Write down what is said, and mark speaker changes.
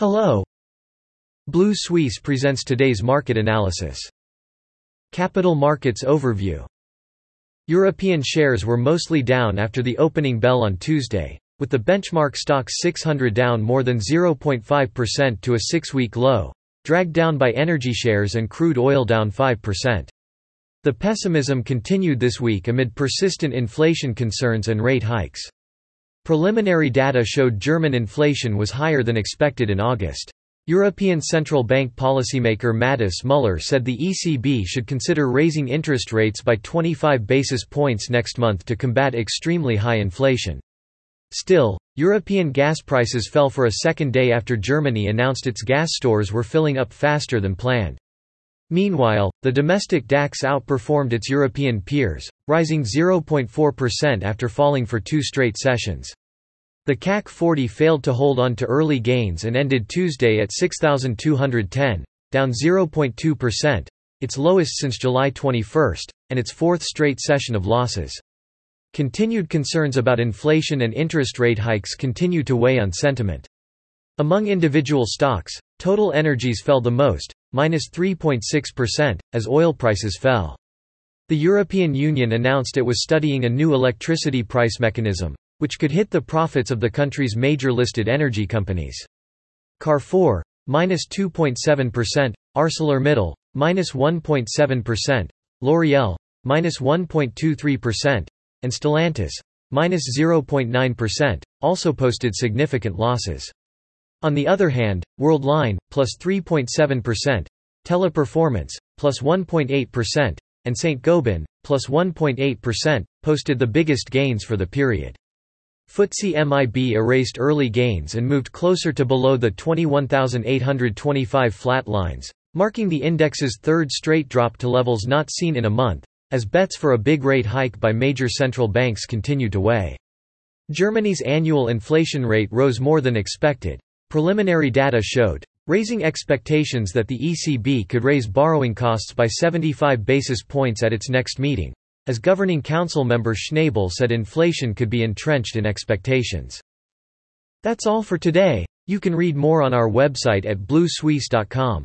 Speaker 1: Hello. Blue Suisse presents today's market analysis. Capital Markets Overview European shares were mostly down after the opening bell on Tuesday, with the benchmark Stoxx 600 down more than 0.5% to a six-week low, dragged down by energy shares and crude oil down 5%. The pessimism continued this week amid persistent inflation concerns and rate hikes. Preliminary data showed German inflation was higher than expected in August. European Central Bank policymaker Madis Müller said the ECB should consider raising interest rates by 25 basis points next month to combat extremely high inflation. Still, European gas prices fell for a second day after Germany announced its gas stores were filling up faster than planned. Meanwhile, the domestic DAX outperformed its European peers, rising 0.4% after falling for two straight sessions. The CAC 40 failed to hold on to early gains and ended Tuesday at 6,210, down 0.2%, its lowest since July 21, and its fourth straight session of losses. Continued concerns about inflation and interest rate hikes continue to weigh on sentiment. Among individual stocks, Total Energies fell the most, minus 3.6%, as oil prices fell. The European Union announced it was studying a new electricity price mechanism, which could hit the profits of the country's major listed energy companies. Carrefour, minus 2.7%, ArcelorMittal, minus 1.7%, L'Oreal, minus 1.23%, and Stellantis, minus 0.9%, also posted significant losses. On the other hand, Worldline, plus 3.7%, Teleperformance, plus 1.8%, and Saint-Gobain, plus 1.8%, posted the biggest gains for the period. FTSE MIB erased early gains and moved closer to below the 21,825 flat lines, marking the index's third straight drop to levels not seen in a month, as bets for a big rate hike by major central banks continued to weigh. Germany's annual inflation rate rose more than expected, Preliminary data showed, raising expectations that the ECB could raise borrowing costs by 75 basis points at its next meeting, as Governing Council member Schnabel said inflation could be entrenched in expectations. That's all for today, you can read more on our website at bluesuisse.com.